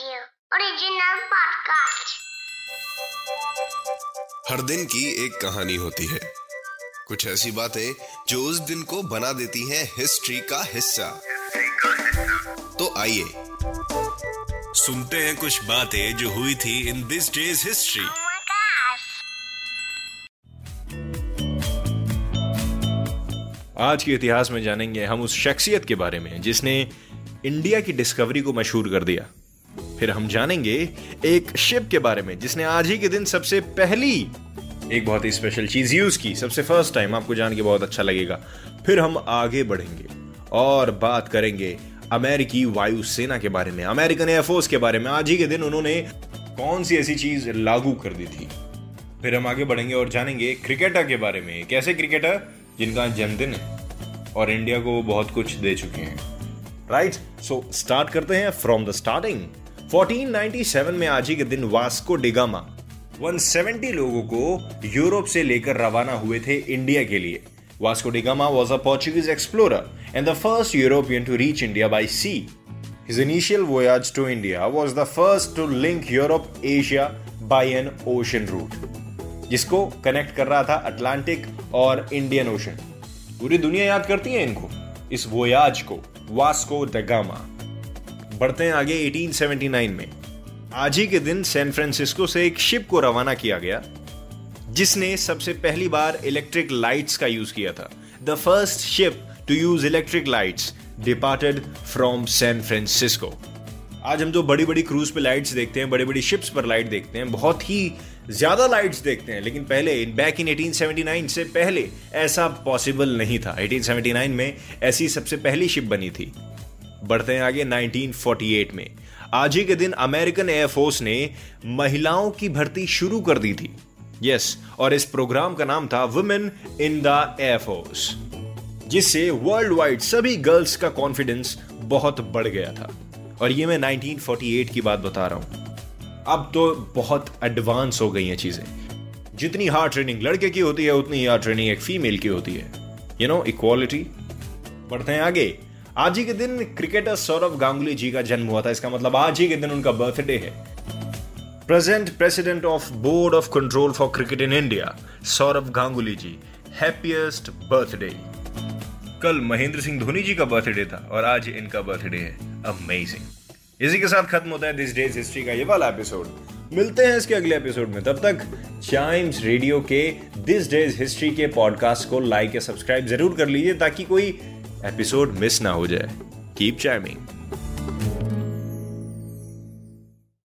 Original podcast. हर दिन की एक कहानी होती है। कुछ ऐसी बातें जो उस दिन को बना देती हैं हिस्ट्री का हिस्सा। तो आइए सुनते हैं कुछ बातें जो हुई थी in this day's history Oh my gosh! आज के इतिहास में जानेंगे हम उस शख्सियत के बारे में जिसने इंडिया की डिस्कवरी को मशहूर कर दिया। फिर हम जानेंगे एक शिप के बारे में, जिसने आज ही के दिन सबसे पहली एक बहुत ही स्पेशल चीज़ यूज़ की। सबसे फ़र्स्ट टाइम आपको जान के बहुत अच्छा लगेगा। फिर हम आगे बढ़ेंगे और बात करेंगे अमेरिकी वायुसेना के बारे में, अमेरिकन एयरफोर्स के बारे में। आज ही के दिन उन्होंने कौन सी ऐसी चीज़ लागू कर दी थी? फिर हम आगे बढ़ेंगे और जानेंगे क्रिकेटर के बारे में। कैसे क्रिकेटर जिनका जन्मदिन है और इंडिया को वो बहुत कुछ दे चुके हैं। राइट सो स्टार्ट करते हैं फ्रॉम द स्टार्टिंग 1497 में आज ही के दिन वास्को डिगामा 170 लोगों को यूरोप से लेकर रवाना हुए थे इंडिया के लिए Vasco da Gama was a Portuguese explorer and the first European to reach India by sea. His initial voyage to India was the first to link Europe Asia by an ocean route. जिसको connect कर रहा था Atlantic और Indian ocean पूरी दुनिया याद करती है इनको इस वोयाज को वास्को डगामा बढ़ते हैं आगे 1879 में। आज ही के दिन सैन फ्रांसिस्को से एक शिप को रवाना किया गया, जिसने सबसे पहली बार इलेक्ट्रिक लाइट्स का यूज़ किया था। The first ship to use electric lights departed from San Francisco आज हम जो बड़ी बड़ी क्रूज पे लाइट्स देखते हैं बड़ी बड़ी शिप्स पर लाइट देखते हैं, बहुत ही ज़्यादा लाइट्स देखते हैं, लेकिन पहले बैक इन 1879 से पहले ऐसा पॉसिबल नहीं था। 1879 में ऐसी सबसे पहली शिप बनी थी। बढ़ते हैं आगे 1948 में। आज ही के दिन अमेरिकन एयरफोर्स ने महिलाओं की भर्ती शुरू कर दी थी। यस और इस प्रोग्राम का नाम था women in the air force जिससे वर्ल्ड वाइड सभी गर्ल्स का कॉन्फिडेंस बहुत बढ़ गया था। और ये मैं 1948 की बात बता रहा हूँ। अब तो बहुत एडवांस हो गई हैं चीज़ें। जितनी हार्ड ट्रेनिंग लड़के की होती है, उतनी हार्ड ट्रेनिंग एक फीमेल की होती है। यू नो इक्वालिटी बढ़ते हैं आगे। आज ही के दिन क्रिकेटर सौरभ गांगुली जी का जन्म हुआ था। इसका मतलब आज ही के दिन उनका बर्थडे है। Present president of board of control for cricket in India Sourav Ganguly ji happiest birthday कल महेंद्र सिंह धोनी जी का बर्थडे था और आज इनका बर्थडे है अमेजिंग इसी के साथ खत्म होता है दिस डेज़ हिस्ट्री का ये वाला एपिसोड मिलते हैं इसके अगले एपिसोड में। तब तक चाइम्स रेडियो के दिस डेज़ हिस्ट्री के पॉडकास्ट को लाइक या सब्सक्राइब ज़रूर कर लीजिए ताकि कोई एपिसोड मिस ना हो जाए। Keep chiming